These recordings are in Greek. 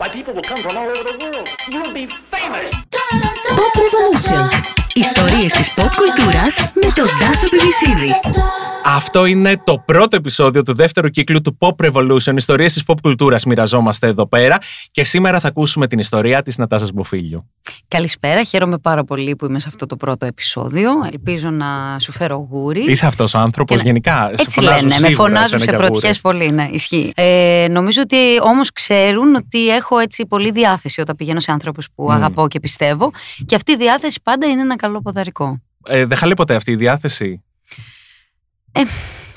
Why, people will come from all over the world. You'll be famous. Pop Revolution. Ιστορίες της pop κουλτούρας με τον Τάσο Πιβισίδη. Αυτό είναι το πρώτο επεισόδιο του δεύτερου κύκλου του Pop Revolution. Ιστορίες της pop κουλτούρας μοιραζόμαστε εδώ πέρα. Και σήμερα θα ακούσουμε την ιστορία της Νατάσας Μποφίλιο. Καλησπέρα, χαίρομαι πάρα πολύ που είμαι σε αυτό το πρώτο επεισόδιο. Ελπίζω να σου φέρω γούρι. Είσαι αυτός ο άνθρωπος, Και- γενικά. σε Έτσι φωνάζουν λένε, με σίγουρα φωνάζουν εσένα σε για πρωτιές γούρι. πολύ, ναι, ισχύει. Ε, νομίζω ότι όμως ξέρουν ότι έχω έτσι πολύ διάθεση όταν πηγαίνω σε άνθρωπους που Μμ. αγαπώ και πιστεύω. Και αυτή η διάθεση πάντα είναι ένα καλό ποδαρικό. Ε, δεν χαλεί ποτέ αυτή η διάθεση;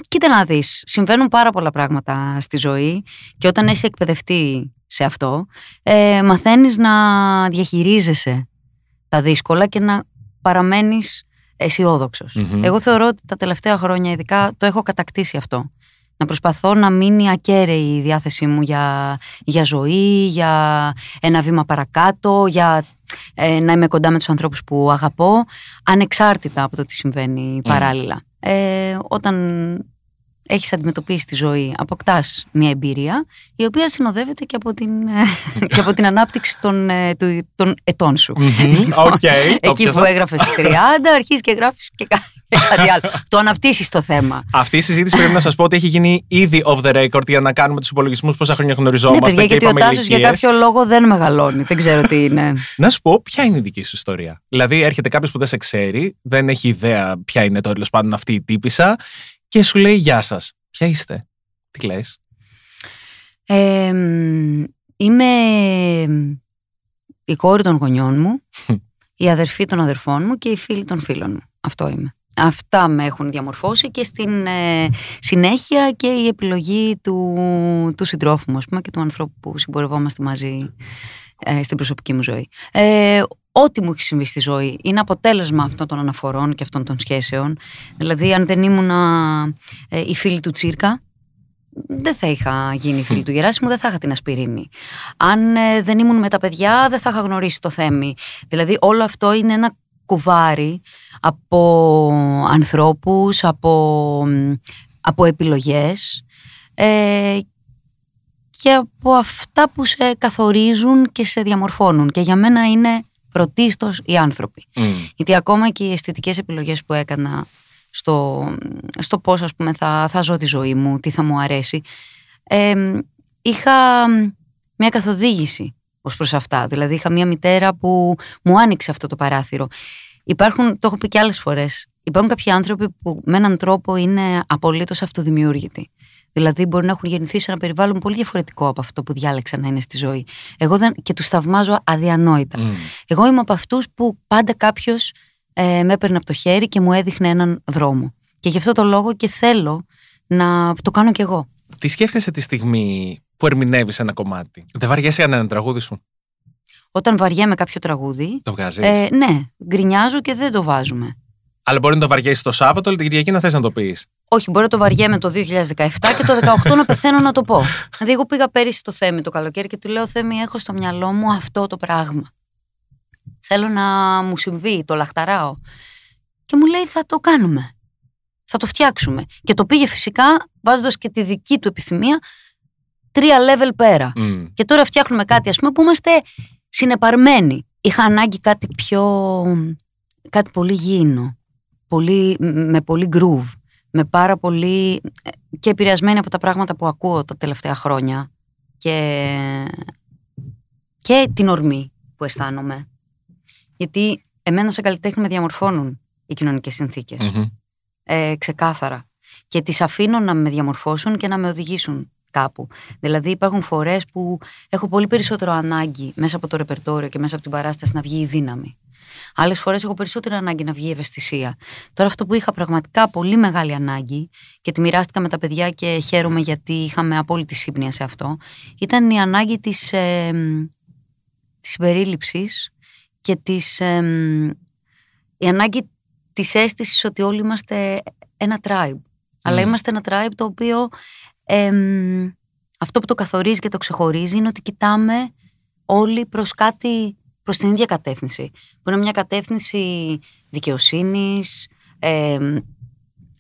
Κοίτα να δεις, συμβαίνουν πάρα πολλά πράγματα στη ζωή και όταν έχεις εκπαιδευτεί σε αυτό, ε, μαθαίνεις να διαχειρίζεσαι τα δύσκολα και να παραμένεις αισιόδοξος. Μμμ. Εγώ θεωρώ ότι τα τελευταία χρόνια ειδικά το έχω κατακτήσει αυτό. Να προσπαθώ να μείνει ακέραιη η διάθεσή μου για, για ζωή, για ένα βήμα παρακάτω, για ε, να είμαι κοντά με τους ανθρώπους που αγαπώ, ανεξάρτητα από το τι συμβαίνει παράλληλα. Ε, όταν έχεις αντιμετωπίσει τη ζωή, αποκτάς μια εμπειρία, η οποία συνοδεύεται και από την, ε, και από την ανάπτυξη των, ε, του- των ετών σου. Μμμ, Οκ. Εκεί Όποιος- που έγραφες στι 30, αρχίζεις και γράφεις και, κα- και κάτι άλλο. το αναπτύσσεις το θέμα. Αυτή η συζήτηση πρέπει να σας πω ότι έχει γίνει ήδη off the record για να κάνουμε τους υπολογισμούς πόσα χρόνια Ναι, γνωριζόμαστε παιδιά, και γιατί ο είπαμε Τάσος για ηλικίες. κάποιο λόγο δεν μεγαλώνει. Δεν ξέρω τι είναι. Να σου πω, ποια είναι η δική σου ιστορία; Δηλαδή, έρχεται κάποιος που δεν σε ξέρει, δεν έχει ιδέα ποια είναι τέλος πάντων αυτή η τύπησα και σου λέει Γεια σας. Ποια είστε, τι λε. Ε, μ, είμαι η κόρη των γονιών μου, η αδερφή των αδερφών μου και η φίλη των φίλων μου. Αυτό είμαι. Αυτά με έχουν διαμορφώσει και στην ε, συνέχεια και η επιλογή του, του συντρόφου μου ας πούμε, και του ανθρώπου που συμπορευόμαστε μαζί ε, στην προσωπική μου ζωή. Ε, ό,τι μου έχει συμβεί στη ζωή είναι αποτέλεσμα αυτών των αναφορών και αυτών των σχέσεων. Δηλαδή αν δεν ήμουν ε, η φίλη του Τσίρκα, δεν θα είχα γίνει φίλη του Γεράσιμου, δεν θα είχα την ασπιρίνη. Αν ε, δεν ήμουν με τα παιδιά, δεν θα είχα γνωρίσει το θέμη. Δηλαδή όλο αυτό είναι ένα κουβάρι από ανθρώπους, από, από επιλογές ε, και από αυτά που σε καθορίζουν και σε διαμορφώνουν. Και για μένα είναι πρωτίστως οι άνθρωποι. Γιατί ακόμα και οι αισθητικές επιλογές που έκανα στο, στο πώς ας πούμε θα, θα ζω τη ζωή μου, τι θα μου αρέσει, ε, είχα μια καθοδήγηση ως προς αυτά. Δηλαδή είχα μια μητέρα που μου άνοιξε αυτό το παράθυρο. Υπάρχουν, το έχω πει και άλλες φορές, υπάρχουν κάποιοι άνθρωποι που με έναν τρόπο είναι απολύτως αυτοδημιούργητοι. Δηλαδή μπορεί να έχουν γεννηθεί σε ένα περιβάλλον πολύ διαφορετικό από αυτό που διάλεξαν να είναι στη ζωή. Εγώ δεν, και τους θαυμάζω αδιανόητα. Εγώ είμαι από αυτούς που πάντα κάποιος ε, με έπαιρνε από το χέρι και μου έδειχνε έναν δρόμο. Και γι' αυτό το λόγο και θέλω να το κάνω κι εγώ. Τι σκέφτεσαι τη στιγμή που ερμηνεύεις ένα κομμάτι; Δεν βαριέσαι για ένα τραγούδι σου; Όταν βαριέμαι κάποιο τραγούδι, Το βγάζεις; ε, ναι, γκρινιάζω και δεν το βάζουμε. Αλλά μπορεί να το βαριέσεις το Σάββατο, αλλά την Κυριακή να θες να το πεις. Όχι, μπορεί να το βαριέμαι το 2017 και το 2018 να πεθαίνω να το πω. Δηλαδή, εγώ πήγα πέρυσι στο Θέμη το καλοκαίρι και του λέω: Θέμη, έχω στο μυαλό μου αυτό το πράγμα. Θέλω να μου συμβεί, το λαχταράω. Και μου λέει: Θα το κάνουμε. Θα το φτιάξουμε. Και το πήγε φυσικά βάζοντας και τη δική του επιθυμία τρία level πέρα. Και τώρα φτιάχνουμε κάτι, ας πούμε, που είμαστε συνεπαρμένοι. Είχα ανάγκη κάτι πιο. κάτι πολύ γήινο. Πολύ, με πολύ groove. Με πάρα πολύ. και επηρεασμένη από τα πράγματα που ακούω τα τελευταία χρόνια. Και. και την ορμή που αισθάνομαι. Γιατί εμένα σαν καλλιτέχνη με διαμορφώνουν οι κοινωνικές συνθήκες ε, ξεκάθαρα. Και τις αφήνω να με διαμορφώσουν και να με οδηγήσουν κάπου. Δηλαδή υπάρχουν φορές που έχω πολύ περισσότερο ανάγκη μέσα από το ρεπερτόριο και μέσα από την παράσταση να βγει η δύναμη. Άλλες φορές έχω περισσότερη ανάγκη να βγει η ευαισθησία. Τώρα αυτό που είχα πραγματικά πολύ μεγάλη ανάγκη και τη μοιράστηκα με τα παιδιά και χαίρομαι γιατί είχαμε απόλυτη σύμπνοια σε αυτό, ήταν η ανάγκη της, ε, της συμπερίληψης και της, ε, η ανάγκη της αίσθησης ότι όλοι είμαστε ένα tribe. Αλλά είμαστε ένα tribe το οποίο εμ, αυτό που το καθορίζει και το ξεχωρίζει είναι ότι κοιτάμε όλοι προς κάτι, προς την ίδια κατεύθυνση. Που είναι μια κατεύθυνση δικαιοσύνης, εμ,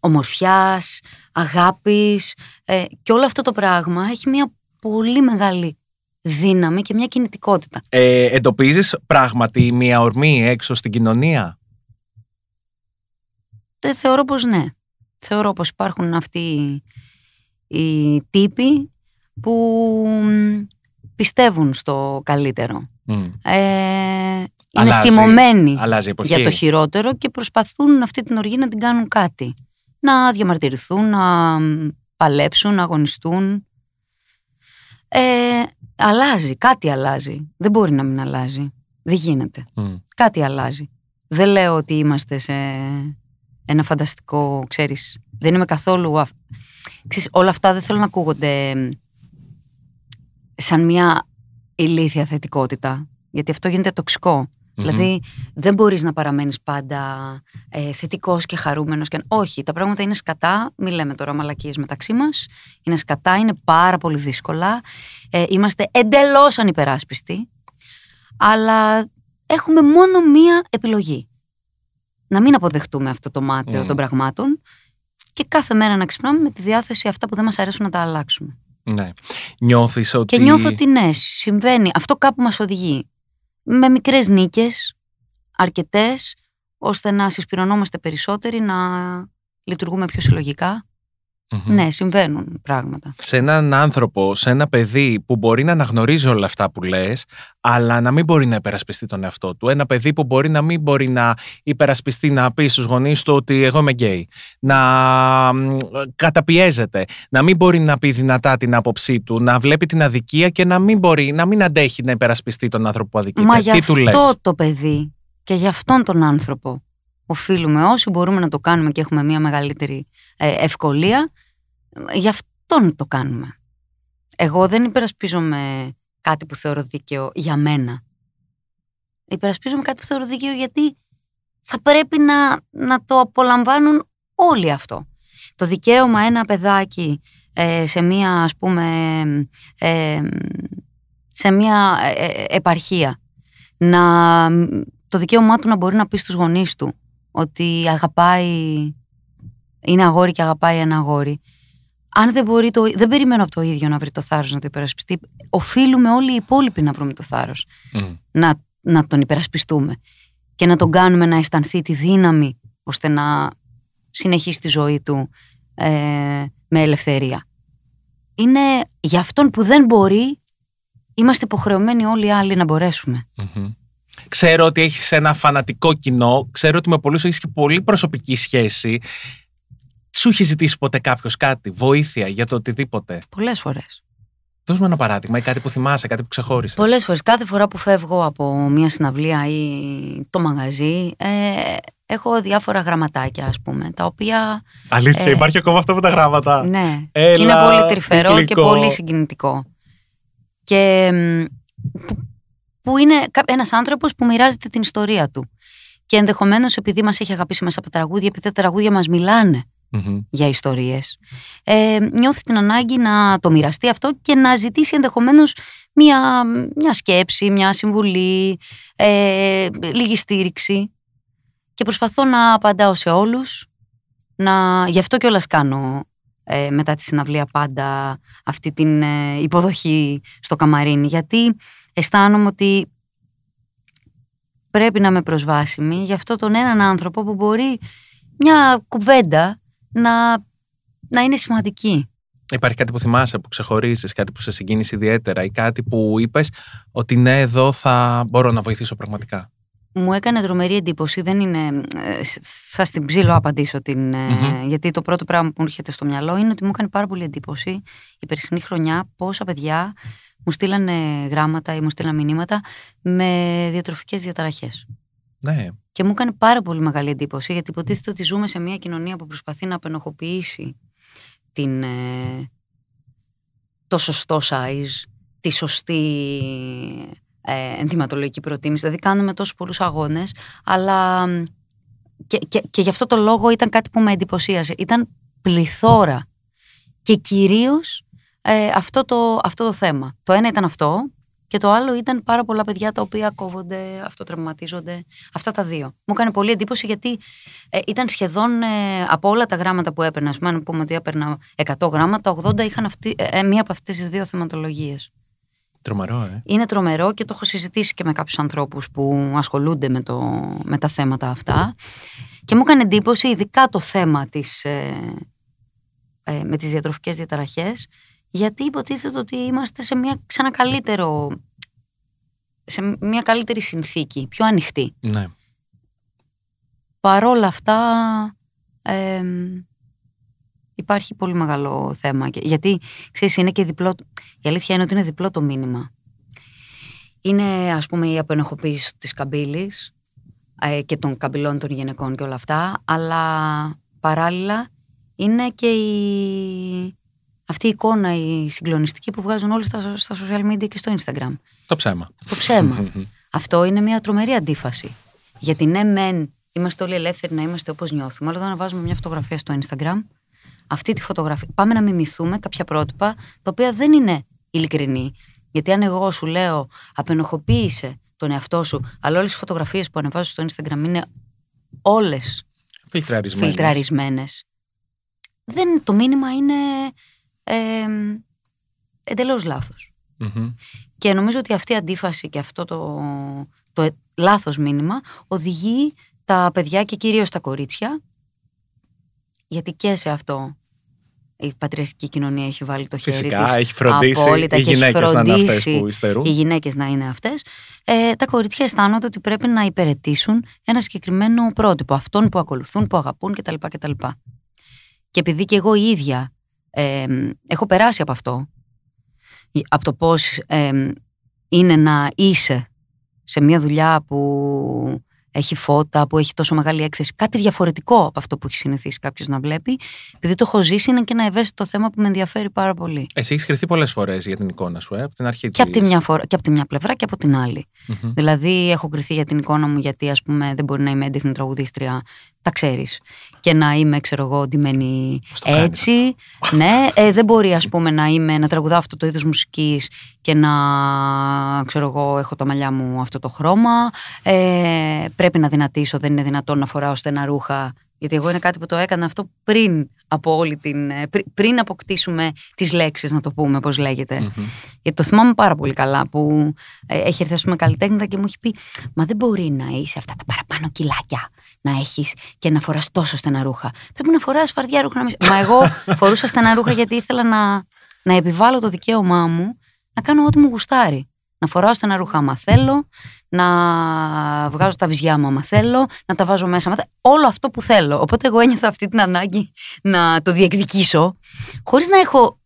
ομορφιάς, αγάπης ε, και όλο αυτό το πράγμα έχει μια πολύ μεγάλη δύναμη και μια κινητικότητα. Ε, εντοπίζεις πράγματι μια ορμή έξω στην κοινωνία; Δεν θεωρώ πως ναι. Θεωρώ πως υπάρχουν αυτοί οι τύποι που πιστεύουν στο καλύτερο. Μμ. Ε, είναι Αλλάζει- θυμωμένοι Αλλάζει η εποχή. για το χειρότερο και προσπαθούν αυτή την οργή να την κάνουν κάτι. Να διαμαρτυρηθούν, να μ, παλέψουν, να αγωνιστούν. Ε, αλλάζει, κάτι αλλάζει. Δεν μπορεί να μην αλλάζει. Δεν γίνεται. Μμ. Κάτι αλλάζει. Δεν λέω ότι είμαστε σε ένα φανταστικό, ξέρεις, δεν είμαι καθόλου... αυ- Ξέρεις, όλα αυτά δεν θέλω να ακούγονται μ, σαν μια ηλίθια θετικότητα, γιατί αυτό γίνεται τοξικό. Δηλαδή δεν μπορείς να παραμένεις πάντα ε, θετικός και χαρούμενος. Και... Όχι, τα πράγματα είναι σκατά, μη λέμε τώρα μαλακίες μεταξύ μας, είναι σκατά, είναι πάρα πολύ δύσκολα, ε, είμαστε εντελώς ανυπεράσπιστοι, αλλά έχουμε μόνο μία επιλογή. Να μην αποδεχτούμε αυτό το μάταιο Μμ. των πραγμάτων και κάθε μέρα να ξυπνάμε με τη διάθεση αυτά που δεν μας αρέσουν να τα αλλάξουμε. Ναι. Νιώθεις ότι... Και νιώθω ότι ναι, συμβαίνει. Αυτό κάπου μας οδηγεί. Με μικρές νίκες, αρκετές, ώστε να συσπηρωνόμαστε περισσότεροι, να λειτουργούμε πιο συλλογικά. Μμμ. Ναι, συμβαίνουν πράγματα. σε έναν άνθρωπο, σε ένα παιδί που μπορεί να αναγνωρίζει όλα αυτά που λες, αλλά να μην μπορεί να υπερασπιστεί τον εαυτό του. Ένα παιδί που μπορεί να μην μπορεί να υπερασπιστεί, να πει στους γονείς του ότι εγώ είμαι γκέι. Να μ, καταπιέζεται. Να μην μπορεί να πει δυνατά την άποψή του. Να βλέπει την αδικία και να μην μπορεί, να μην αντέχει να υπερασπιστεί τον άνθρωπο που αδικείται. Μα Τι για του λες; αυτό το παιδί και για αυτόν τον άνθρωπο οφείλουμε όσοι μπορούμε να το κάνουμε και έχουμε μια μεγαλύτερη ε, ευκολία, ε, για αυτόν το κάνουμε. Εγώ δεν υπερασπίζομαι κάτι που θεωρώ δίκαιο για μένα. Υπερασπίζομαι κάτι που θεωρώ δίκαιο γιατί θα πρέπει να, να το απολαμβάνουν όλοι αυτό. Το δικαίωμα ένα παιδάκι ε, σε μία ας πούμε ε, σε μία ε, ε, επαρχία να, το δικαίωμά του να μπορεί να πει στους γονείς του ότι αγαπάει είναι αγόρι και αγαπάει ένα αγόρι αν δεν μπορεί το, δεν περιμένω από το ίδιο να βρει το θάρρος να το υπερασπιστεί οφείλουμε όλοι οι υπόλοιποι να βρούμε το θάρρος Μμ. να, να τον υπερασπιστούμε και να τον κάνουμε να αισθανθεί τη δύναμη ώστε να συνεχίσει τη ζωή του ε, με ελευθερία. Είναι για αυτόν που δεν μπορεί, είμαστε υποχρεωμένοι όλοι οι άλλοι να μπορέσουμε. Μμμ. Ξέρω ότι έχεις ένα φανατικό κοινό, ξέρω ότι με πολλούς έχεις και πολύ προσωπική σχέση. Σου έχει ζητήσει ποτέ κάποιος κάτι, βοήθεια για το οτιδήποτε; Πολλές φορές. Δώσ' μου ένα παράδειγμα ή κάτι που θυμάσαι, κάτι που ξεχώρισες. Πολλές φορές. Κάθε φορά που φεύγω από μια συναυλία ή το μαγαζί, ε, έχω διάφορα γραμματάκια, ας πούμε, τα οποία Αλήθεια, Ε, υπάρχει ακόμα αυτό με τα γράμματα; Ναι. Έλα, και είναι πολύ τρυφερό τι και γλυκό. πολύ συγκινητικό. Και μ, που, που είναι κα- ένας άνθρωπος που μοιράζεται την ιστορία του. Και ενδεχομένως επειδή μας έχει αγαπήσει μέσα από τραγούδια, επειδή τα τραγούδια μας μιλάνε Μμμ. για ιστορίες, ε, νιώθει την ανάγκη να το μοιραστεί αυτό και να ζητήσει ενδεχομένως μια, μια σκέψη, μια συμβουλή, ε, λίγη στήριξη. Και προσπαθώ να απαντάω σε όλους. Να... Γι' αυτό κιόλας κάνω ε, μετά τη συναυλία πάντα αυτή την ε, υποδοχή στο καμαρίνι. Γιατί αισθάνομαι ότι πρέπει να είμαι προσβάσιμη για αυτό τον έναν άνθρωπο που μπορεί μια κουβέντα να, να είναι σημαντική. Υπάρχει κάτι που θυμάσαι, που ξεχωρίζεις, κάτι που σε συγκίνησε ιδιαίτερα ή κάτι που είπες ότι ναι, εδώ θα μπορώ να βοηθήσω πραγματικά; Μου έκανε τρομερή εντύπωση, δεν είναι. ε, Θα στην ψήλω απαντήσω την. ε, Μμμ. Γιατί το πρώτο πράγμα που μου έρχεται στο μυαλό είναι ότι μου έκανε πάρα πολύ εντύπωση η περσινή χρονιά πόσα παιδιά μου στείλανε γράμματα ή μου στείλανε μηνύματα με διατροφικές διαταραχές. Ναι. Και μου έκανε πάρα πολύ μεγάλη εντύπωση γιατί υποτίθεται ότι ζούμε σε μια κοινωνία που προσπαθεί να απενοχοποιήσει την, ε, το σωστό size, τη σωστή ε, ενδυματολογική προτίμηση. Δηλαδή κάνουμε τόσους πολλούς αγώνες, αλλά μ, και, και, και γι' αυτό το λόγο ήταν κάτι που με εντυπωσίασε. Ήταν πληθώρα και κυρίως ε, αυτό, το, αυτό το θέμα. Το ένα ήταν αυτό και το άλλο ήταν πάρα πολλά παιδιά τα οποία κόβονται, αυτοτραυματίζονται. Αυτά τα δύο. Μου έκανε πολύ εντύπωση γιατί ε, ήταν σχεδόν ε, από όλα τα γράμματα που έπαιρνα. Α πούμε, αν πούμε ότι έπαιρνα 100 γράμματα, 80 είχαν αυτή, ε, ε, μία από αυτές τις δύο θεματολογίες. Τρομερό, ε. Είναι τρομερό και το έχω συζητήσει και με κάποιους ανθρώπους που ασχολούνται με, το, με τα θέματα αυτά. Και μου έκανε εντύπωση ειδικά το θέμα της, ε, ε, με τις διατροφικές διαταραχές, γιατί υποτίθεται ότι είμαστε σε μια ξανακαλύτερο σε μια καλύτερη συνθήκη, πιο ανοιχτή. Ναι. Παρόλα αυτά ε, υπάρχει πολύ μεγάλο θέμα. Και- Γιατί, ξέρεις, είναι και διπλό, η αλήθεια είναι ότι είναι διπλό το μήνυμα. Είναι, ας πούμε, η απενοχοποίηση της καμπύλης ε, και των καμπυλών των γυναικών και όλα αυτά, αλλά παράλληλα είναι και η, αυτή η εικόνα, η συγκλονιστική που βγάζουν όλοι στα, στα social media και στο Instagram. Το ψέμα. Το ψέμα. Αυτό είναι μια τρομερή αντίφαση. Γιατί ναι, μεν είμαστε όλοι ελεύθεροι να είμαστε όπως νιώθουμε, αλλά όταν βάζουμε μια φωτογραφία στο Instagram, αυτή τη φωτογραφία. Πάμε να μιμηθούμε κάποια πρότυπα τα οποία δεν είναι ειλικρινή. Γιατί αν εγώ σου λέω απενοχοποίησε τον εαυτό σου, αλλά όλες οι φωτογραφίες που ανεβάζω στο Instagram είναι όλες Φιλτραρισμένες. φιλτραρισμένες. Δεν, το μήνυμα είναι ε, εντελώς λάθος. Μμμ. Και νομίζω ότι αυτή η αντίφαση και αυτό το, το ε- λάθος μήνυμα οδηγεί τα παιδιά και κυρίως τα κορίτσια γιατί και σε αυτό η πατριαρχική κοινωνία έχει βάλει το χέρι Φυσικά, της έχει φροντίσει απόλυτα οι και έχει γυναίκες να είναι αυτές φροντίσει που υστερούν. οι γυναίκες να είναι αυτές ε, τα κορίτσια αισθάνονται ότι πρέπει να υπηρετήσουν ένα συγκεκριμένο πρότυπο αυτών που ακολουθούν, που αγαπούν κτλ. κτλ. Και επειδή και εγώ η ίδια ε, έχω περάσει από αυτό. Από το πώς ε, είναι να είσαι σε μια δουλειά που έχει φώτα, που έχει τόσο μεγάλη έκθεση, κάτι διαφορετικό από αυτό που έχει συνηθίσει κάποιος να βλέπει. Επειδή το έχω ζήσει, είναι και ένα ευαίσθητο θέμα που με ενδιαφέρει πάρα πολύ. Εσύ έχεις κρυθεί πολλές φορές για την εικόνα σου, ε, από την αρχή Και από, της της. μια φορά, και από τη μια πλευρά και από την άλλη. Μμμ. Δηλαδή, έχω κρυθεί για την εικόνα μου γιατί, ας πούμε, δεν μπορεί να είμαι έντεχνη τραγουδίστρια. Τα ξέρεις. Και να είμαι, ξέρω εγώ, ντυμένη Πώς το κάνεις έτσι. ναι, ε, δεν μπορεί, ας πούμε, να, είμαι, να τραγουδάω αυτό το είδος μουσικής και να, ξέρω εγώ, έχω τα μαλλιά μου αυτό το χρώμα. Ε, πρέπει να δυνατήσω, δεν είναι δυνατόν να φοράω στενά ρούχα. Γιατί εγώ είναι κάτι που το έκανα αυτό πριν από όλη την. ε, πρι- πριν αποκτήσουμε τις λέξεις, να το πούμε, πώς λέγεται. Μμμ. Γιατί το θυμάμαι πάρα πολύ καλά που ε, έχει έρθει, ας πούμε, καλλιτέχνητα και μου έχει πει: Μα δεν μπορεί να είσαι αυτά τα παραπάνω κιλάκια να έχεις και να φοράς τόσο στενά ρούχα. Πρέπει να φοράς φαρδιά ρούχα. Να μην... Μα εγώ φορούσα στενά ρούχα γιατί ήθελα να, να επιβάλλω το δικαίωμά μου να κάνω ό,τι μου γουστάρει. Να φοράω στενά ρούχα άμα θέλω, να βγάζω τα βυζιά μου άμα θέλω, να τα βάζω μέσα. άμα θε- Όλο αυτό που θέλω. Οπότε εγώ ένιωθα αυτή την ανάγκη να το διεκδικήσω, χωρίς να έχω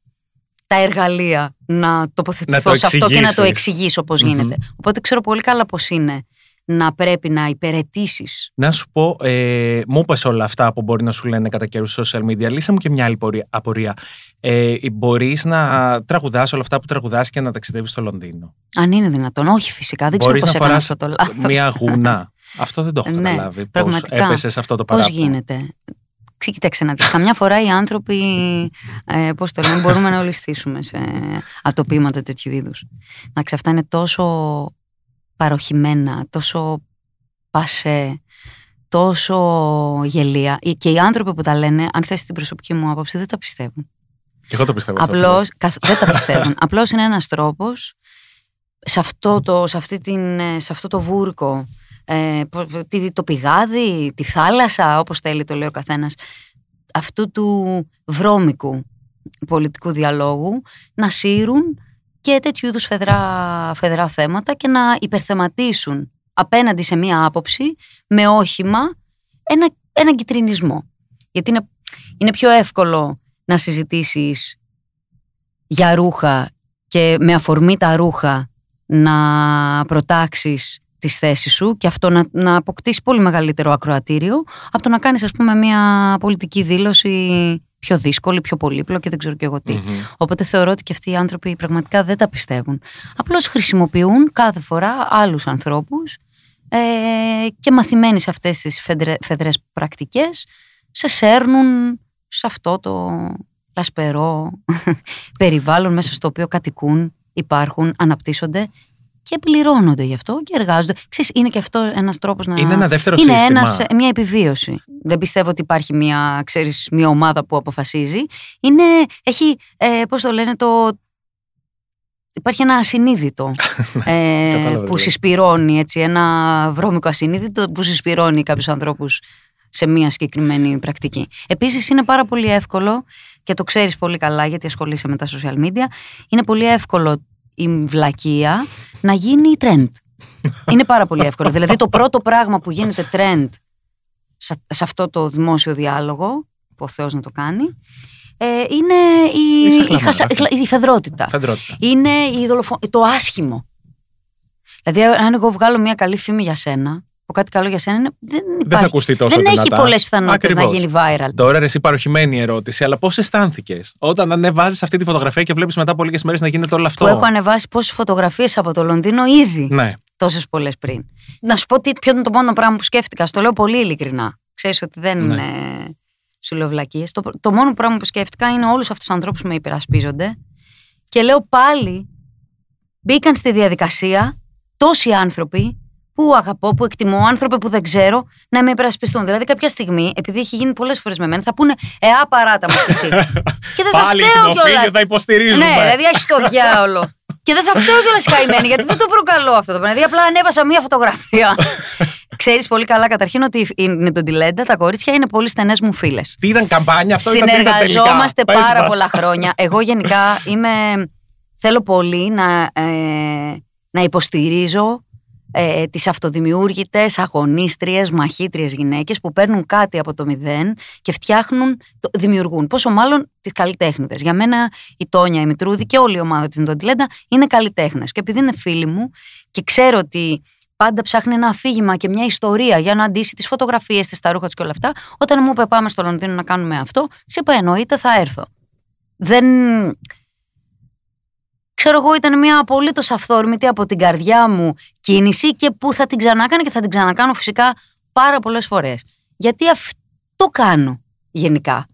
τα εργαλεία να τοποθετηθώ το σε αυτό και να το εξηγήσεις. εξηγήσω πώς Μμμ. γίνεται. Οπότε ξέρω πολύ καλά πώς είναι να πρέπει να υπηρετήσεις. Να σου πω, ε, μου είπες όλα αυτά που μπορεί να σου λένε κατά καιρούς social media. Λύσα μου και μια άλλη πορεία- απορία. Ε, μπορείς να τραγουδάς όλα αυτά που τραγουδάς και να ταξιδεύεις στο Λονδίνο; Αν είναι δυνατόν. Όχι φυσικά, δεν Μπορείς ξέρω πώς να έκανα φοράς αυτό το λάθος. μια γουνά. Αυτό δεν το έχω Ναι, καταλάβει. Πώς πραγματικά. έπεσες σε αυτό το Πώς παράπονο; γίνεται; Ξή- Κοίταξε να δεις. Καμιά φορά οι άνθρωποι, ε, πώς το λένε, μπορούμε να ολιστήσουμε σε ατοπήματα τέτοιου είδους. Εντάξει, αυτά είναι τόσο παροχημένα, τόσο πασέ, τόσο γελία. Και οι άνθρωποι που τα λένε, αν θες την προσωπική μου άποψη, δεν τα πιστεύουν. Και εγώ το πιστεύω. αυτό που Απλώς, λες. καθ- δεν τα πιστεύουν. Απλώς είναι ένας τρόπος σε αυτό το, σε αυτή την, ε, σε αυτό το βούρκο, ε, πο- τι- το πηγάδι, τη θάλασσα, όπως θέλει το λέει ο καθένας, αυτού του βρώμικου πολιτικού διαλόγου, να σύρουν και τέτοιου είδους φεδρά, φεδρά θέματα και να υπερθεματίσουν απέναντι σε μία άποψη με όχημα ένα, ένα κυτρινισμό. Γιατί είναι, είναι πιο εύκολο να συζητήσεις για ρούχα και με αφορμή τα ρούχα να προτάξεις τις θέσεις σου και αυτό να, να αποκτήσει πολύ μεγαλύτερο ακροατήριο από το να κάνεις ας πούμε μια πολιτική δήλωση πιο δύσκολη, πιο πολύπλοκη και δεν ξέρω και εγώ τι. Μμμ. Οπότε θεωρώ ότι και αυτοί οι άνθρωποι πραγματικά δεν τα πιστεύουν. Απλώς χρησιμοποιούν κάθε φορά άλλους ανθρώπους ε, και μαθημένοι σε αυτές τις φεδρε, φεδρές πρακτικές σε σέρνουν σε αυτό το λασπερό περιβάλλον μέσα στο οποίο κατοικούν, υπάρχουν, αναπτύσσονται και πληρώνονται γι' αυτό και εργάζονται. Ξέρεις, είναι και αυτό ένας τρόπος να... Είναι ένα δεύτερο είναι σύστημα. ένας, μια επιβίωση. Δεν πιστεύω ότι υπάρχει μια, ξέρεις, μια ομάδα που αποφασίζει. Είναι, έχει, ε, πώς το λένε, το, υπάρχει ένα ασυνείδητο ε, Κατάλαβα, που δηλαδή. συσπηρώνει έτσι, ένα βρώμικο ασυνείδητο που συσπηρώνει κάποιους ανθρώπους σε μία συγκεκριμένη πρακτική. Επίσης είναι πάρα πολύ εύκολο και το ξέρεις πολύ καλά γιατί ασχολείσαι με τα social media είναι πολύ εύκολο η βλακεία να γίνει trend. Είναι πάρα πολύ εύκολο. δηλαδή το πρώτο πράγμα που γίνεται trend σε, σε αυτό το δημόσιο διάλογο που ο Θεός να το κάνει ε, είναι η, Η η, σαχλαμάρα χασα- αυτή. η φεδρότητα. Φεντρότητα. Είναι η δολοφο... το άσχημο. Δηλαδή, αν εγώ βγάλω μια καλή φήμη για σένα, πω κάτι καλό για σένα, είναι- δεν υπάρχει. Δεν θα ακουστεί τόσο Δεν δυνατά. έχει πολλές πιθανότητες να Ακριβώς. γίνει viral. Τώρα ρε, εσύ παροχημένη ερώτηση, αλλά πώς αισθάνθηκες όταν ανεβάζεις αυτή τη φωτογραφία και βλέπεις μετά από λίγες μέρες να γίνεται όλο αυτό; Που έχω ανεβάσει πόσες φωτογραφίες από το Λονδίνο ήδη. Ναι. Τόσες πολλές πριν. Να σου πω τι, ποιο είναι το μόνο πράγμα που σκέφτηκα. Στο λέω πολύ ειλικρινά. Ξέρεις ότι δεν Ναι. είναι σου λέω βλακίες. Το, το μόνο πράγμα που σκέφτηκα είναι όλους αυτούς τους ανθρώπους που με υπερασπίζονται. Και λέω πάλι μπήκαν στη διαδικασία τόσοι άνθρωποι που αγαπώ, που εκτιμώ, άνθρωποι που δεν ξέρω, να με υπερασπιστούν. Δηλαδή, κάποια στιγμή, επειδή έχει γίνει πολλές φορές με μένα, θα πούνε Ε, α, παράτα μου κι εσύ. και δεν θα Πάλι φταίω δημοφίλε κιόλας. θα υποστηρίζουμε. Ναι, δηλαδή έχει το διάολο. και δεν θα φταίω κιόλας καημένη, γιατί δεν το προκαλώ αυτό το πράγμα. Δηλαδή, απλά ανέβασα μία φωτογραφία. Ξέρεις πολύ καλά καταρχήν ότι είναι τον Τιλέντα, τα κορίτσια είναι πολύ στενές μου φίλες. Τι ήταν καμπάνια αυτό, ήταν, τι ήταν τελικά; Συνεργαζόμαστε Πες πάρα μας. πολλά χρόνια. Εγώ γενικά είμαι. Θέλω πολύ να, ε, να υποστηρίζω ε, τις αυτοδημιούργητες, αγωνίστριες, μαχήτριες γυναίκες που παίρνουν κάτι από το μηδέν και φτιάχνουν, το, δημιουργούν. Πόσο μάλλον τις καλλιτέχνητες. Για μένα η Τόνια, η Μητρούδη και όλη η ομάδα της Ντοντιλέντα είναι καλλιτέχνες. Και επειδή είναι φίλοι μου και ξέρω ότι πάντα ψάχνει ένα αφήγημα και μια ιστορία για να αντίσει τις φωτογραφίες της, τα ρούχα της και όλα αυτά, όταν μου είπε πάμε στο Λονδίνο να κάνουμε αυτό, της είπα εννοείται θα έρθω. Δεν, ξέρω εγώ, ήταν μια απολύτως αυθόρμητη από την καρδιά μου κίνηση και που θα την ξανάκανα και θα την ξανακάνω φυσικά πάρα πολλές φορές. Γιατί αυτό κάνω γενικά.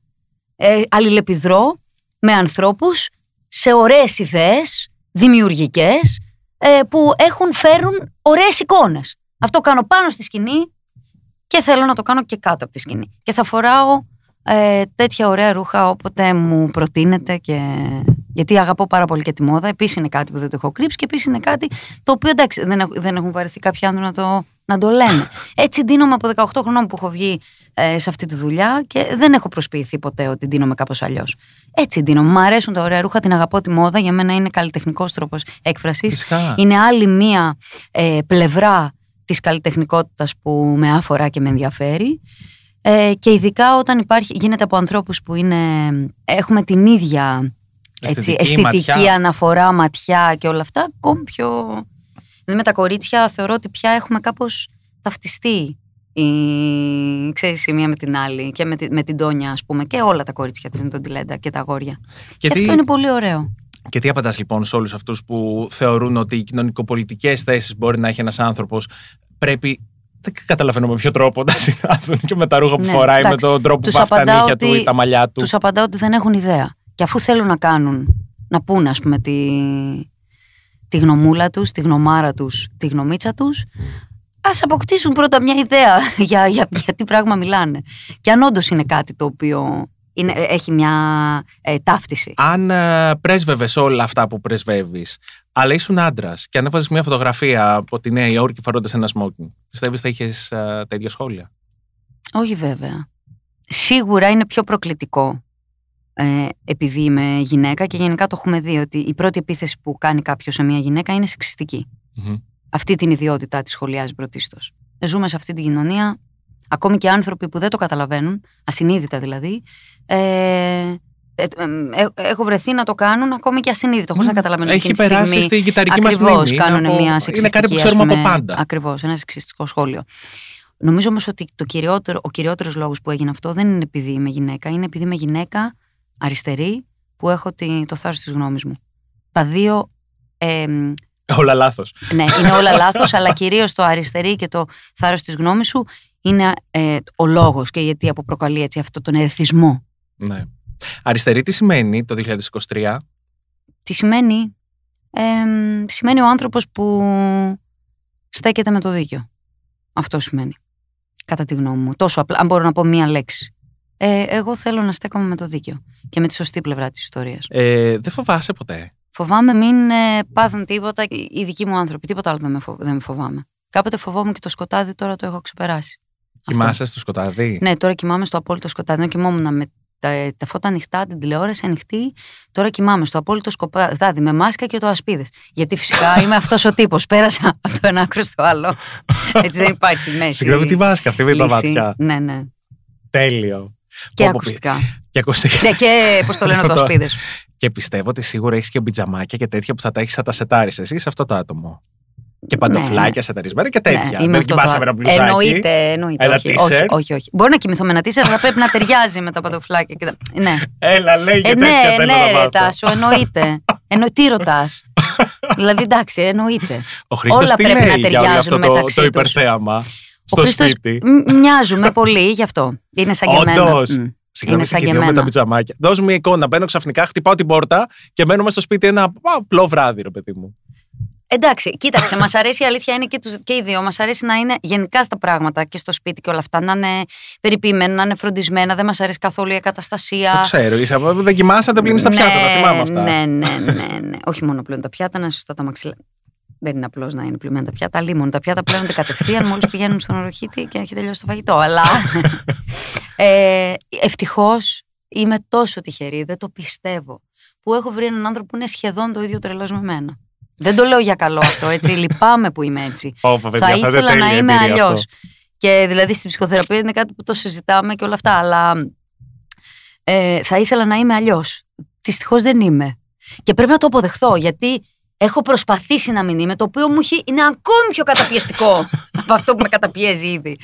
Ε, αλληλεπιδρώ με ανθρώπους σε ωραίες ιδέες, δημιουργικές, ε, που έχουν φέρουν ωραίες εικόνες. Αυτό κάνω πάνω στη σκηνή και θέλω να το κάνω και κάτω από τη σκηνή. Και θα φοράω ε, τέτοια ωραία ρούχα όποτε μου προτείνεται και... γιατί αγαπώ πάρα πολύ και τη μόδα. Επίσης είναι κάτι που δεν το έχω κρύψει και επίσης είναι κάτι το οποίο εντάξει δεν, έχουν- δεν έχουν βαρεθεί κάποιοι άνθρωποι να το, να το λένε. Έτσι ντύνομαι από 18 χρονών που έχω βγει ε, σε αυτή τη δουλειά και δεν έχω προσποιηθεί ποτέ ότι ντύνομαι κάπως αλλιώς. Έτσι ντύνομαι. Μ' αρέσουν τα ωραία ρούχα, την αγαπώ τη μόδα. Για μένα είναι καλλιτεχνικός τρόπος έκφρασης. Φυσικά. Είναι άλλη μία ε, πλευρά της καλλιτεχνικότητας που με αφορά και με ενδιαφέρει. Ε, και ειδικά όταν υπάρχει, γίνεται από ανθρώπους που είναι, έχουμε την ίδια έτσι, Αισθητική, αισθητική ματιά. αναφορά, ματιά και όλα αυτά, ακόμη πιο... Δηλαδή με τα κορίτσια θεωρώ ότι πια έχουμε κάπως ταυτιστεί η, ξέρεις, η μία με την άλλη και με, τη- με την Τόνια ας πούμε και όλα τα κορίτσια της Ντοντιλέντα και τα αγόρια. Και, τι- αυτό είναι πολύ ωραίο. Και τι απαντάς λοιπόν σε όλους αυτούς που θεωρούν ότι οι κοινωνικοπολιτικές θέσεις μπορεί να έχει ένας άνθρωπος. Πρέπει. Δεν καταλαβαίνω με ποιο τρόπο να συνάδουν και με τα ρούχα που Ναι, φοράει, με εντάξει. τον τρόπο που Τους βάφει τα απαντάω νύχια του ότι- ή τα μαλλιά του. Τους απαντάω ότι δεν έχουν ιδέα. Και αφού θέλουν να κάνουν, να πούνε ας πούμε τη, τη γνωμούλα τους, τη γνωμάρα τους, τη γνωμίτσα τους, ας αποκτήσουν πρώτα μια ιδέα για, για, για τι πράγμα μιλάνε. Και αν όντως είναι κάτι το οποίο είναι, έχει μια ε, ταύτιση. Αν ε, πρέσβευες όλα αυτά που πρεσβεύεις, αλλά ήσουν άντρας και ανέβαζες μια φωτογραφία από τη Νέα Υόρκη φορώντα ένα smoking, πιστεύεις θα είχες τα ίδια σχόλια; Όχι βέβαια. Σίγουρα είναι πιο προκλητικό ε, επειδή είμαι γυναίκα και γενικά το έχουμε δει ότι η πρώτη επίθεση που κάνει κάποιος σε μια γυναίκα είναι σεξιστική. Μμμ. αυτή την ιδιότητά της σχολιάζει πρωτίστως. Ζούμε σε αυτή την κοινωνία, ακόμη και άνθρωποι που δεν το καταλαβαίνουν, ασυνείδητα δηλαδή, ε, ε, ε, ε, έχω βρεθεί να το κάνουν ακόμη και ασυνείδητο, χωρίς να καταλαβαίνουν Έχει εκείνη τη περάσει στιγμή. στην κυταρική μας Ακριβώς, μνήμη. κάνουν από- μια Είναι σεξιστική, κάτι που ας ξέρουμε από πούμε, πάντα. Ακριβώς, ένα σεξιστικό σχόλιο. Νομίζω όμως ότι το κυριότερο, ο κυριότερος λόγος που έγινε αυτό δεν είναι επειδή είμαι γυναίκα, είναι επειδή είμαι γυναίκα αριστερή που έχω τη, το θάρρος της γνώμης μου. Τα δύο ε, Όλα λάθος. ναι, είναι όλα λάθος, αλλά κυρίως το αριστερή και το θάρρος της γνώμης σου είναι ε, ο λόγος και γιατί από προκαλεί έτσι αυτό τον εθισμό. Ναι. Αριστερή τι σημαίνει το 2023. Τι σημαίνει, ε, σημαίνει ο άνθρωπος που στέκεται με το δίκιο. Αυτό σημαίνει, κατά τη γνώμη μου. Τόσο απλά, αν μπορώ να πω μία λέξη. Ε, εγώ θέλω να στέκομαι με το δίκιο και με τη σωστή πλευρά της ιστορίας. Ε, δεν φοβάσαι ποτέ; Φοβάμαι μην ε, πάθουν τίποτα οι οι δικοί μου άνθρωποι. Τίποτα άλλο δεν με, φο- δεν με φοβάμαι. Κάποτε φοβόμουν και το σκοτάδι, τώρα το έχω ξεπεράσει. Κοιμάσαι στο σκοτάδι; Ναι, τώρα κοιμάμαι στο απόλυτο σκοτάδι. Δεν κοιμόμουν με τα, τα φώτα ανοιχτά, την τηλεόραση ανοιχτή. Τώρα κοιμάμαι στο απόλυτο σκοτάδι με μάσκα και το ασπίδες. Γιατί φυσικά είμαι αυτός ο τύπος. Πέρασα από το ένα άκρο στο άλλο. Έτσι δεν υπάρχει μέση. Συγγνώμη, τι βάσκα αυτή με τα λύση. μάτια. Ναι, ναι. Τέλειο. Και Πω, πω, ακουστικά. Και ακουστικά. ναι, και πώς το λένε το Το- ασπίδε. Και πιστεύω ότι σίγουρα έχεις και μπιτζαμάκια και τέτοια που θα τα έχεις θα τα σετάρεις. Εσύ είσαι αυτό το άτομο. Και παντοφλάκια σεταρισμένα και τέτοια. Ναι, είμαι Δεν αυτό κοιμάσαι το- με ένα μπλουζάκι. Εννοείται, εννοείται. Ένα όχι, t-shirt. όχι, όχι, όχι. Μπορεί να κοιμηθώ με ένα t-shirt, αλλά πρέπει να ταιριάζει με τα παντοφλάκια. Και τα... Ναι. Έλα, λέγε Ε, τέτοια ναι, θέλω ναι, να ρε μάθω. Τάσο, εννοείται. Εννο... Τι ρωτάς; δηλαδή, εντάξει, εννοείται. Ο Χρήστος όλα τι πρέπει λέει να για όλο αυτό ταιριάζουν το, μεταξύ το τους. υπερθέαμα; Ο στο Χρήστος σπίτι. μ- μοιάζουμε πολύ γι' αυτό. Είναι σαν και εμένα. Όντως. Μμ. Συγγνώμη, Είναι σαν και και δύο με τα εμένα. πιτζαμάκια. Δώσ' μου μια εικόνα. Μπαίνω ξαφνικά, χτυπάω την πόρτα και μένω μέσα στο σπίτι ένα α, απλό βράδυ, ρε παιδί μου. Εντάξει, κοίταξε, μας αρέσει η αλήθεια είναι και, τους, και οι δύο. Μας αρέσει να είναι γενικά στα πράγματα και στο σπίτι και όλα αυτά. Να είναι περιποιημένα, να είναι φροντισμένα. Δεν μας αρέσει καθόλου η ακαταστασία. Το ξέρω. Είσαι, από- δεν κοιμάσαι, δεν πλύνεις τα πιάτα. Τα θυμάμαι αυτά. Ναι, ναι, ναι, ναι. Όχι μόνο πλέον τα πιάτα, να είναι σωστά τα μαξιλά. Δεν είναι απλώς να είναι πλημμένα τα πιάτα. Λίμον. Τα πιάτα πλένονται κατευθείαν μόλις πηγαίνουν στον οροχήτη και έχει τελειώσει το φαγητό. Αλλά ε, ευτυχώς είμαι τόσο τυχερή, δεν το πιστεύω. Που έχω βρει έναν άνθρωπο που είναι σχεδόν το ίδιο τρελός με μένα. Δεν το λέω για καλό αυτό, έτσι. Λυπάμαι που είμαι έτσι. Πω, πω, παιδιά, θα είναι ήθελα τέλεια να είμαι εμπειρία αλλιώς. αυτό. Και δηλαδή στην ψυχοθεραπεία είναι κάτι που το συζητάμε και όλα αυτά. Αλλά ε, θα ήθελα να είμαι αλλιώς. Δυστυχώς δεν είμαι. Και πρέπει να το αποδεχθώ γιατί έχω προσπαθήσει να μην είμαι, το οποίο μου έχει, είναι ακόμη πιο καταπιεστικό από αυτό που με καταπιέζει ήδη.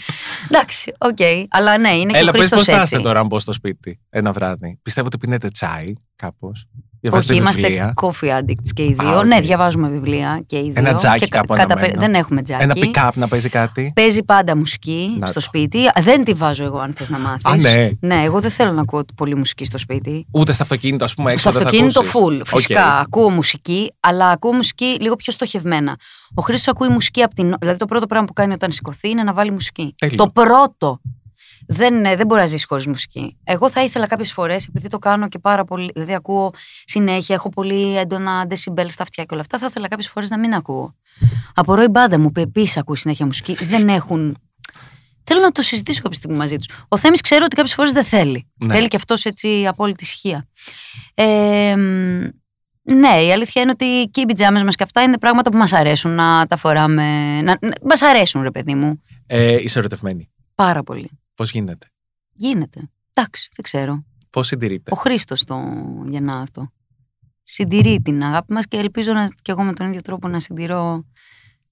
Εντάξει, οκ. Αλλά ναι, είναι και Έλα, ο πες πώς Χρήστος θα έτσι. είστε τώρα αν μπω στο σπίτι ένα βράδυ. Πιστεύω ότι πίνετε τσάι κάπως. Όχι, Διαβάζετε είμαστε βιβλία. coffee addicts και οι δύο. οκ. Ναι, διαβάζουμε βιβλία και οι δύο. Ένα τζάκι Και κα- κάπου κατά αναμένο. περι- Δεν έχουμε τζάκι. Ένα pick-up να παίζει κάτι. Παίζει πάντα μουσική Να στο το. σπίτι. Δεν τη βάζω εγώ, αν θες να μάθεις. Α, ναι. Ναι, εγώ δεν θέλω να ακούω πολύ μουσική στο σπίτι. Ούτε στο αυτοκίνητο, ας πούμε, έξω στο δεν θα αυτοκίνητο ακούσεις. full. Φυσικά Οκ. ακούω μουσική, αλλά ακούω μουσική λίγο πιο στοχευμένα. Ο Χρήστος ακούει μουσική από την. Δηλαδή, το πρώτο πράγμα που κάνει όταν σηκωθεί είναι να βάλει μουσική. Τέλειο. Το πρώτο. Δεν, ε, δεν μπορεί να ζήσεις χωρίς μουσική. Εγώ θα ήθελα κάποιες φορές, επειδή το κάνω και πάρα πολύ. Δηλαδή, ακούω συνέχεια, έχω πολύ έντονα decibel στα αυτιά και όλα αυτά. Θα ήθελα κάποιες φορές να μην ακούω. Απορώ η μπάντα μου που επίσης ακούει συνέχεια μουσική. Δεν έχουν. Θέλω να το συζητήσω κάποια στιγμή μαζί τους. Ο Θέμης ξέρω ότι κάποιες φορές δεν θέλει. Ναι. Θέλει και αυτός έτσι απόλυτη ησυχία. Ε, μ, ναι, η αλήθεια είναι ότι και οι πιτζάμες μας και αυτά είναι πράγματα που μας αρέσουν να τα φοράμε. Να, μας αρέσουν, ρε παιδί μου. Ε, είσαι ερωτευμένη. Πάρα πολύ. Πώς γίνεται; Γίνεται. Εντάξει, δεν ξέρω. Πώς συντηρείτε. Ο Χρήστος το γεννά αυτό. Συντηρεί την αγάπη μας και ελπίζω να, και εγώ με τον ίδιο τρόπο να συντηρώ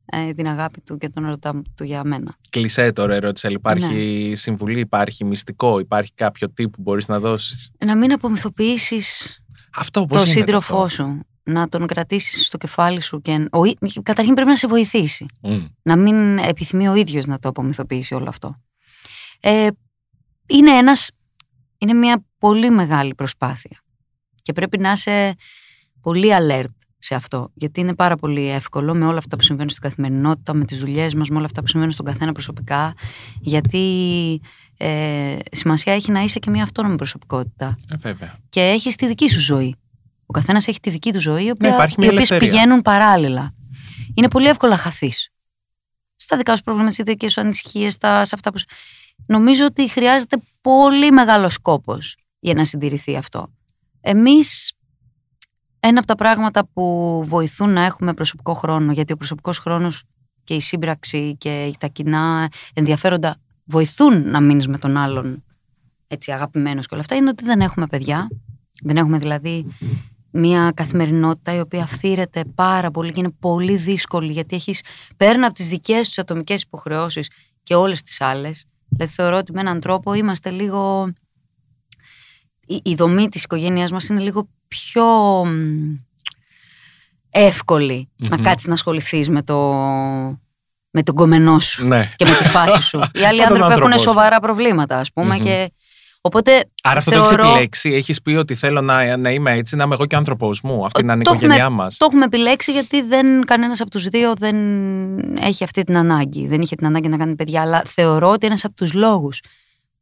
ε, την αγάπη του και τον ερωτά του για μένα. Κλεισέ τώρα ερώτηση, αλλά υπάρχει Ναι. συμβουλή, υπάρχει μυστικό, υπάρχει κάποιο τύπο που μπορείς να δώσεις; Να μην απομυθοποιήσεις Αυτό πώς τον γίνεται. σύντροφό αυτό; σου. Να τον κρατήσεις στο κεφάλι σου και. Ο, ί- καταρχήν πρέπει να σε βοηθήσει. Μμ. να μην επιθυμεί ο ίδιος να το απομυθοποιήσει όλο αυτό. Ε, είναι ένας, είναι μια πολύ μεγάλη προσπάθεια και πρέπει να είσαι πολύ alert σε αυτό, γιατί είναι πάρα πολύ εύκολο με όλα αυτά που συμβαίνουν στην καθημερινότητα, με τις δουλειές μας, με όλα αυτά που συμβαίνουν στον καθένα προσωπικά, γιατί ε, σημασία έχει να είσαι και μια αυτόνομη προσωπικότητα Ε, βέβαια. και έχεις τη δική σου ζωή. Ο καθένας έχει τη δική του ζωή, η οποία, Ναι, υπάρχει οι μια οποίες ελευθερία. πηγαίνουν παράλληλα. Είναι πολύ εύκολο να χαθείς. Στα δικά σου προβλήματα, στις δικές σου ανησυχίες, στα, σε αυτά που... σου- Νομίζω ότι χρειάζεται πολύ μεγάλος σκόπος για να συντηρηθεί αυτό. Εμείς, ένα από τα πράγματα που βοηθούν να έχουμε προσωπικό χρόνο, γιατί ο προσωπικός χρόνος και η σύμπραξη και τα κοινά ενδιαφέροντα βοηθούν να μείνεις με τον άλλον έτσι αγαπημένος και όλα αυτά, είναι ότι δεν έχουμε παιδιά. Δεν έχουμε δηλαδή μια καθημερινότητα η οποία αυθύρεται πάρα πολύ και είναι πολύ δύσκολη γιατί έχεις πέραν από τις δικές τους ατομικές υποχρεώσεις και όλες τις άλλες. Δηλαδή θεωρώ ότι με έναν τρόπο είμαστε λίγο... Η, η δομή της οικογένειάς μας είναι λίγο πιο μ, εύκολη να Μμμ. κάτσεις να ασχοληθείς με το με τον κομμενό σου Ναι. και με τη φάση σου. Οι άλλοι Με τον άνθρωποι έχουν άνθρωπό σου. σοβαρά προβλήματα, ας πούμε. Μμμ. Και... Οπότε Άρα αυτό θεωρώ... το έχεις επιλέξει, έχεις πει ότι θέλω να, να είμαι έτσι, να είμαι εγώ και ο άνθρωπό μου. Αυτή να είναι η το οικογένειά έχουμε- μας. Το έχουμε επιλέξει γιατί δεν, κανένας από τους δύο δεν έχει αυτή την ανάγκη. Δεν είχε την ανάγκη να κάνει παιδιά. Αλλά θεωρώ ότι ένας από τους λόγους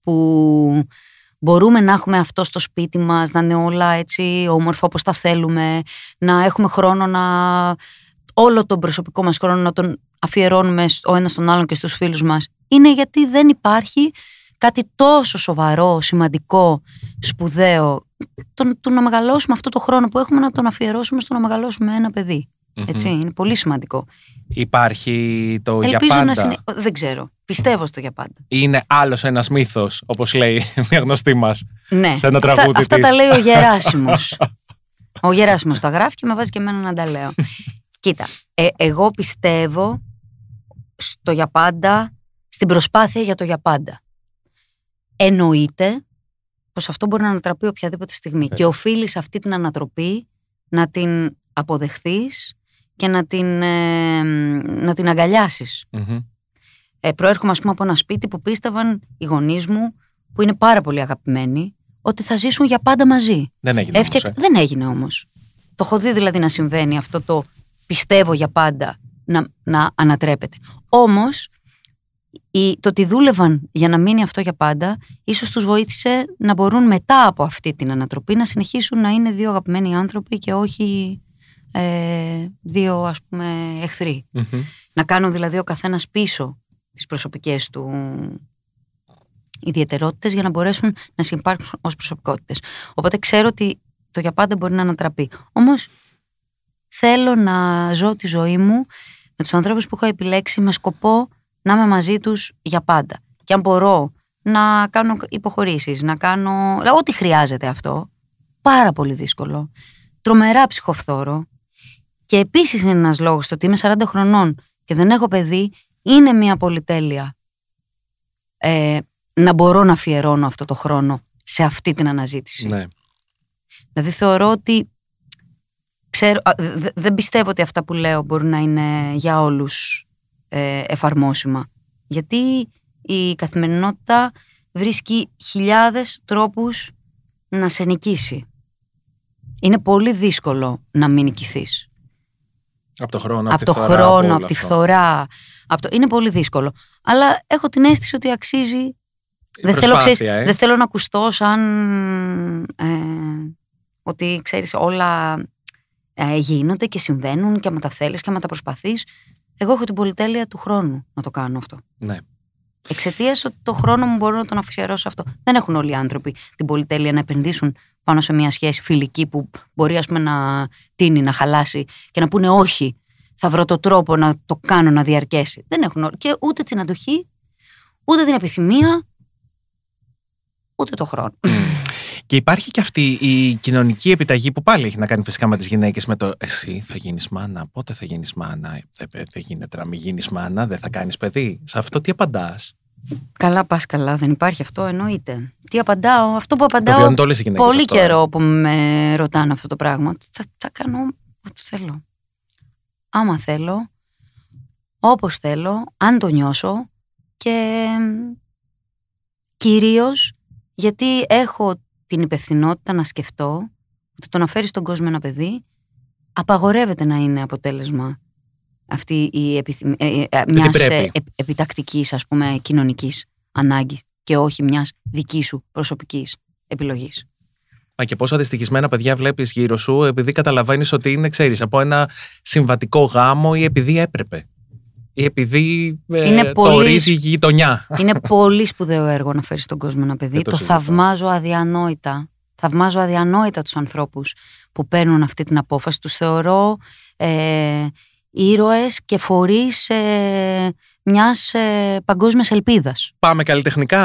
που μπορούμε να έχουμε αυτό στο σπίτι μας, να είναι όλα έτσι όμορφα όπως τα θέλουμε, να έχουμε χρόνο να όλο τον προσωπικό μας χρόνο να τον αφιερώνουμε ο ένας τον άλλον και στους φίλους μας, είναι γιατί δεν υπάρχει κάτι τόσο σοβαρό, σημαντικό, σπουδαίο, το, το να μεγαλώσουμε αυτό το χρόνο που έχουμε να τον αφιερώσουμε στο να μεγαλώσουμε ένα παιδί. Έτσι, είναι πολύ σημαντικό. Υπάρχει το για Ελπίζω πάντα. να συνε... Δεν ξέρω. Πιστεύω στο για πάντα. Είναι άλλος ένας μύθος, όπως λέει μια γνωστή μας. Ναι. Σε ένα αυτά, τραγούδι αυτά της. τα λέει ο Γεράσιμος. ο Γεράσιμος τα γράφει και με βάζει και εμένα να τα λέω. Κοίτα, ε, εγώ πιστεύω στο για πάντα, στην προσπάθεια για το για πάντα. Εννοείται πως αυτό μπορεί να ανατραπεί οποιαδήποτε στιγμή και οφείλεις αυτή την ανατροπή να την αποδεχθείς και να την, ε, να την αγκαλιάσεις. Μμμ. Ε, προέρχομαι, ας πούμε, από ένα σπίτι που πίστευαν οι γονείς μου, που είναι πάρα πολύ αγαπημένοι, ότι θα ζήσουν για πάντα μαζί. Δεν έγινε. όμως, Έφτιαξε- ε. Δεν έγινε όμως. Το έχω δει δηλαδή να συμβαίνει αυτό το πιστεύω για πάντα να, να ανατρέπεται. Όμω, το ότι δούλευαν για να μείνει αυτό για πάντα, ίσως τους βοήθησε να μπορούν μετά από αυτή την ανατροπή να συνεχίσουν να είναι δύο αγαπημένοι άνθρωποι και όχι ε, δύο ας πούμε εχθροί. Μμμ. Να κάνουν δηλαδή ο καθένας πίσω τις προσωπικές του ιδιαιτερότητες για να μπορέσουν να συμπάρξουν ως προσωπικότητες. Οπότε ξέρω ότι το για πάντα μπορεί να ανατραπεί. Όμως θέλω να ζω τη ζωή μου με τους ανθρώπους που έχω επιλέξει με σκοπό να είμαι μαζί τους για πάντα. Και αν μπορώ να κάνω υποχωρήσεις, να κάνω ό,τι χρειάζεται αυτό, πάρα πολύ δύσκολο, τρομερά ψυχοφθόρο, και επίσης είναι ένας λόγος το ότι είμαι 40 χρονών και δεν έχω παιδί, είναι μια πολυτέλεια ε, να μπορώ να αφιερώνω αυτό το χρόνο σε αυτή την αναζήτηση. Ναι. Δηλαδή θεωρώ ότι ξέρω, α, δε- δεν πιστεύω ότι αυτά που λέω μπορούν να είναι για όλους ε, εφαρμόσιμα. Γιατί η καθημερινότητα βρίσκει χιλιάδες τρόπους να σε νικήσει. Είναι πολύ δύσκολο να μην νικηθείς Από το χρόνο, από τη το φθορά, από χρόνο, όλο από τη αυτό. φθορά. Από το... Είναι πολύ δύσκολο. Αλλά έχω την αίσθηση ότι αξίζει. Η Δεν θέλω, προσπάθεια, ξέρεις, ε. δεν θέλω να ακουστώ σαν ε, ότι ξέρεις όλα ε, γίνονται και συμβαίνουν και άμα τα θέλεις και άμα τα προσπαθείς. Εγώ έχω την πολυτέλεια του χρόνου να το κάνω αυτό. Ναι. Εξαιτίας ότι το χρόνο μου μπορώ να τον αφιερώσω σε αυτό. Δεν έχουν όλοι οι άνθρωποι την πολυτέλεια να επενδύσουν πάνω σε μια σχέση φιλική που μπορεί ας πούμε, να τίνει, να χαλάσει και να πούνε όχι. Θα βρω το τρόπο να το κάνω να διαρκέσει. Δεν έχουν όλοι. Και ούτε την αντοχή, ούτε την επιθυμία, ούτε το χρόνο. Και υπάρχει και αυτή η κοινωνική επιταγή που πάλι έχει να κάνει φυσικά με τις γυναίκες με το Εσύ θα γίνεις μάνα, πότε θα γίνεις μάνα, δεν, δεν γίνεται να μην γίνεις μάνα, δεν θα κάνεις παιδί. Σε αυτό τι απαντάς; καλά, πας καλά, δεν υπάρχει αυτό, εννοείται. Τι απαντάω, αυτό που Το απαντάω. βιώνουν όλες οι γυναίκες. πολύ καιρό που με ρωτάνε αυτό το πράγμα. ότι Θα, θα κάνω ό,τι θέλω. Άμα θέλω, όπως θέλω, αν το νιώσω και κυρίως γιατί έχω την υπευθυνότητα να σκεφτώ ότι το να φέρεις στον κόσμο ένα παιδί απαγορεύεται να είναι αποτέλεσμα αυτή η επιθυμ... ε, ε, μιας πρέπει. ε, ε, επιτακτικής ας πούμε κοινωνικής ανάγκης και όχι μιας δικής σου προσωπικής επιλογής. Μα και πόσα δυστυχισμένα παιδιά βλέπεις γύρω σου επειδή καταλαβαίνεις ότι είναι, ξέρεις, από ένα συμβατικό γάμο ή επειδή έπρεπε. Ή επειδή ε, Είναι το πολύ ορίζει η γειτονιά. Είναι πολύ σπουδαίο έργο να φέρεις στον κόσμο ένα παιδί. Δεν το Το, συζητώ. θαυμάζω αδιανόητα. Θαυμάζω αδιανόητα τους ανθρώπους που παίρνουν αυτή την απόφαση. Τους θεωρώ ε, ήρωες και φορείς ε, μιας ε, παγκόσμιας ελπίδας. Πάμε καλλιτεχνικά.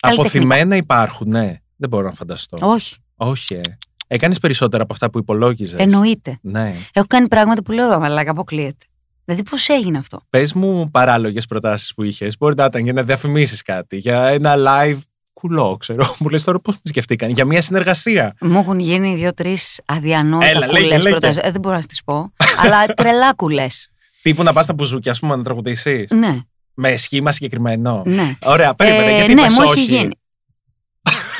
Καλλιτεχνικά. Αποθυμένα υπάρχουν, ναι. Δεν μπορώ να φανταστώ. Όχι, Όχι, ε. Έκανες περισσότερα από αυτά που υπολόγιζες. εννοείται. Ναι. Έχω κάνει πράγματα που λέω, αλλά αποκλείεται. Δηλαδή πώς έγινε αυτό; Πες μου παράλογες προτάσεις που είχες. Μπορεί να ήταν για να διαφημίσεις κάτι. Για ένα live κουλό, ξέρω. Μου λες τώρα πώς με σκεφτήκαν. Για μια συνεργασία. Μου έχουν γίνει δύο-τρει αδιανόητα Έλα, λέγε, κουλές λέγε. προτάσεις. Ε, δεν μπορώ να τις πω. αλλά τρελά κουλές. Τύπου να πας στα μπουζούκια, ας πούμε, να τραγουδήσεις. Ναι, Με σχήμα συγκεκριμένο. ναι. Ωραία, περίμενε. Ε, γιατί ναι, είπες μου όχι. έχει γίνει.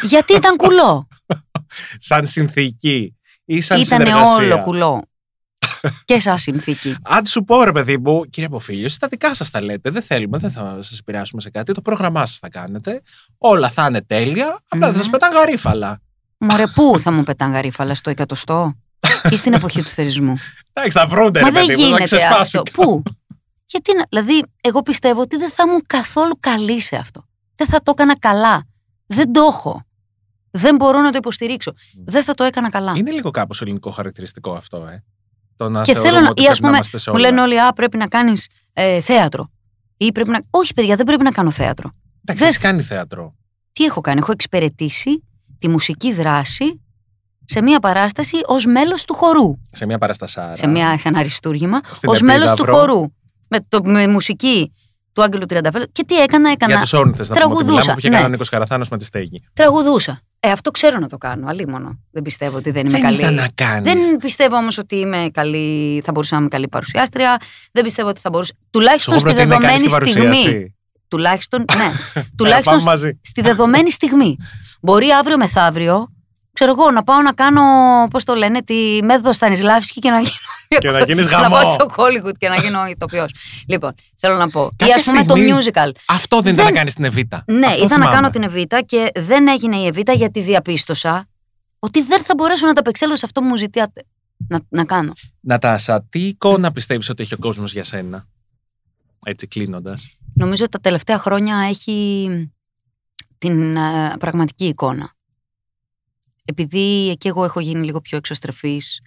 Γιατί ήταν κουλό; Σαν συνθήκη ή σαν Ήταν συνεργασία. όλο κουλό. Και σαν συνθήκη. Αν σου πω ρε παιδί μου, κύριε Αποφίλιο, στα δικά σας τα λέτε. Δεν θέλουμε, δεν θα σας επηρεάσουμε σε κάτι. Το πρόγραμμά σας θα κάνετε. Όλα θα είναι τέλεια. Απλά δεν Μμμ. σας πετάνε γαρίφαλα. Μωρέ, πού θα μου πετάνε γαρίφαλα, στο εκατοστό ή στην εποχή του θερισμού; Εντάξει, θα βρούνται, Μα ρε δεν παιδί μου, θα γίνεται ξεσπάσουν. αυτό. Πού; Γιατί, να- δηλαδή, εγώ πιστεύω ότι δεν θα ήμουν καθόλου καλή σε αυτό. Δεν θα το έκανα καλά. Δεν το έχω. Δεν μπορώ να το υποστηρίξω. Δεν θα το έκανα καλά. Είναι λίγο κάπως ελληνικό χαρακτηριστικό αυτό, ε. Το να Και θεωρούμε θέλω να. ότι ή ας πρέπει να πούμε, είμαστε σε μου όλα. λένε όλοι, Α, πρέπει να κάνεις ε, θέατρο. Ή πρέπει να. Όχι, παιδιά, δεν πρέπει να κάνω θέατρο. Εντάξει, δεν- έχεις κάνει θέατρο; Τι έχω κάνει, έχω εξυπηρετήσει τη μουσική δράση σε μία παράσταση ως μέλος του χορού. Σε μια παραστασάρα. σε, μια, σε ένα αριστούργημα, Στην ως μέλος του Επίδαυρο. χορού. Με, το, με μουσική του Άγγελου Τριανταφέλλου. Και τι έκανα, έκανα. Για τους όρνηθε να πούμε ότι τραγουδούσα, μιλάμε που είχε ναι. κάνει ο Νίκος Καραθάνος με τη στέγη. Τραγουδούσα. Ε, αυτό ξέρω να το κάνω. Αλίμονο. Δεν πιστεύω ότι δεν είμαι Δεν καλή. ήταν να κάνεις. Δεν πιστεύω όμως ότι είμαι καλή, θα μπορούσα να είμαι καλή παρουσιάστρια. Δεν πιστεύω ότι θα μπορούσα. Τουλάχιστον στη δεδομένη στιγμή. Τουλάχιστον, ναι. τουλάχιστον Πάμε μαζί. στη δεδομένη στιγμή. Μπορεί αύριο μεθαύριο, ξέρω εγώ, να πάω να κάνω, πώς το λένε, τη μέθοδο Στανισλάβσκη και να γίνω. Και να γίνεις Να γαμό. πάω στο Hollywood και να γίνω ηθοποιός. λοιπόν, θέλω να πω. Ή Κάποια ας πούμε στιγμή- το musical. Αυτό δεν ήταν Δεν- να κάνεις την Εβίτα. Ναι, Αυτό ήταν να θυμάμαι. κάνω την Εβίτα και δεν έγινε η Εβίτα γιατί διαπίστωσα ότι δεν θα μπορέσω να τα απεξέλθω σε αυτό που μου ζητάτε να, να κάνω. Νατάσα, τι εικόνα πιστεύεις ότι έχει ο κόσμος για σένα. Έτσι κλείνοντας. Νομίζω ότι τα τελευταία χρόνια έχει την ε, πραγματική εικόνα. Επειδή εκεί εγώ έχω γίνει λίγο πιο εξωστρεφής,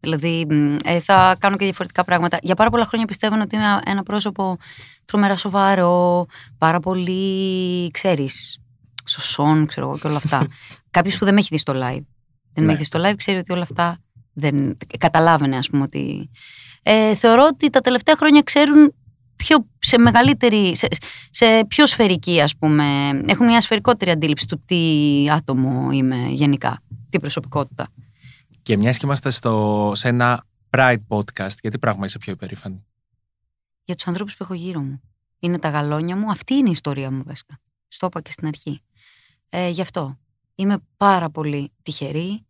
δηλαδή μ, ε, θα κάνω και διαφορετικά πράγματα. Για πάρα πολλά χρόνια πιστεύω ότι είμαι ένα πρόσωπο τρομερά σοβαρό, πάρα πολύ, ξέρεις, σωσόν, ξέρω εγώ και όλα αυτά. Κάποιος που δεν με έχει δει στο live. Δεν με Ναι. έχει δει στο live, ξέρει ότι όλα αυτά δεν καταλάβαινε, ας πούμε, ότι... Ε, θεωρώ ότι τα τελευταία χρόνια ξέρουν πιο, σε μεγαλύτερη, σε, σε πιο σφαιρική ας πούμε, έχουν μια σφαιρικότερη αντίληψη του τι άτομο είμαι γενικά, τι προσωπικότητα. Και μιας και είμαστε στο, σε ένα Pride podcast, γιατί πράγμα είσαι πιο υπερήφανη; Για τους ανθρώπους που έχω γύρω μου. Είναι τα γαλόνια μου, αυτή είναι η ιστορία μου βασικά. Στο είπα και στην αρχή. Ε, γι' αυτό είμαι πάρα πολύ τυχερή,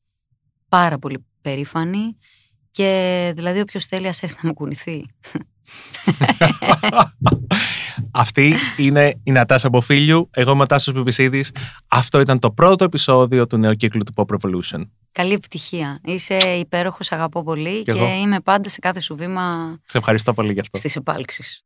πάρα πολύ περήφανη και δηλαδή όποιος θέλει ας έρθει να μου κουνηθεί. Αυτή είναι η Νατάσα Μποφίλιου. Εγώ είμαι ο Τάσος Πιπισίδης. Αυτό ήταν το πρώτο επεισόδιο του νέου κύκλου του Pop Revolution. Καλή επιτυχία. Είσαι υπέροχος, αγαπώ πολύ Κι και εγώ. είμαι πάντα σε κάθε σου βήμα Σε ευχαριστώ πολύ γι' αυτό. στις επάλξεις.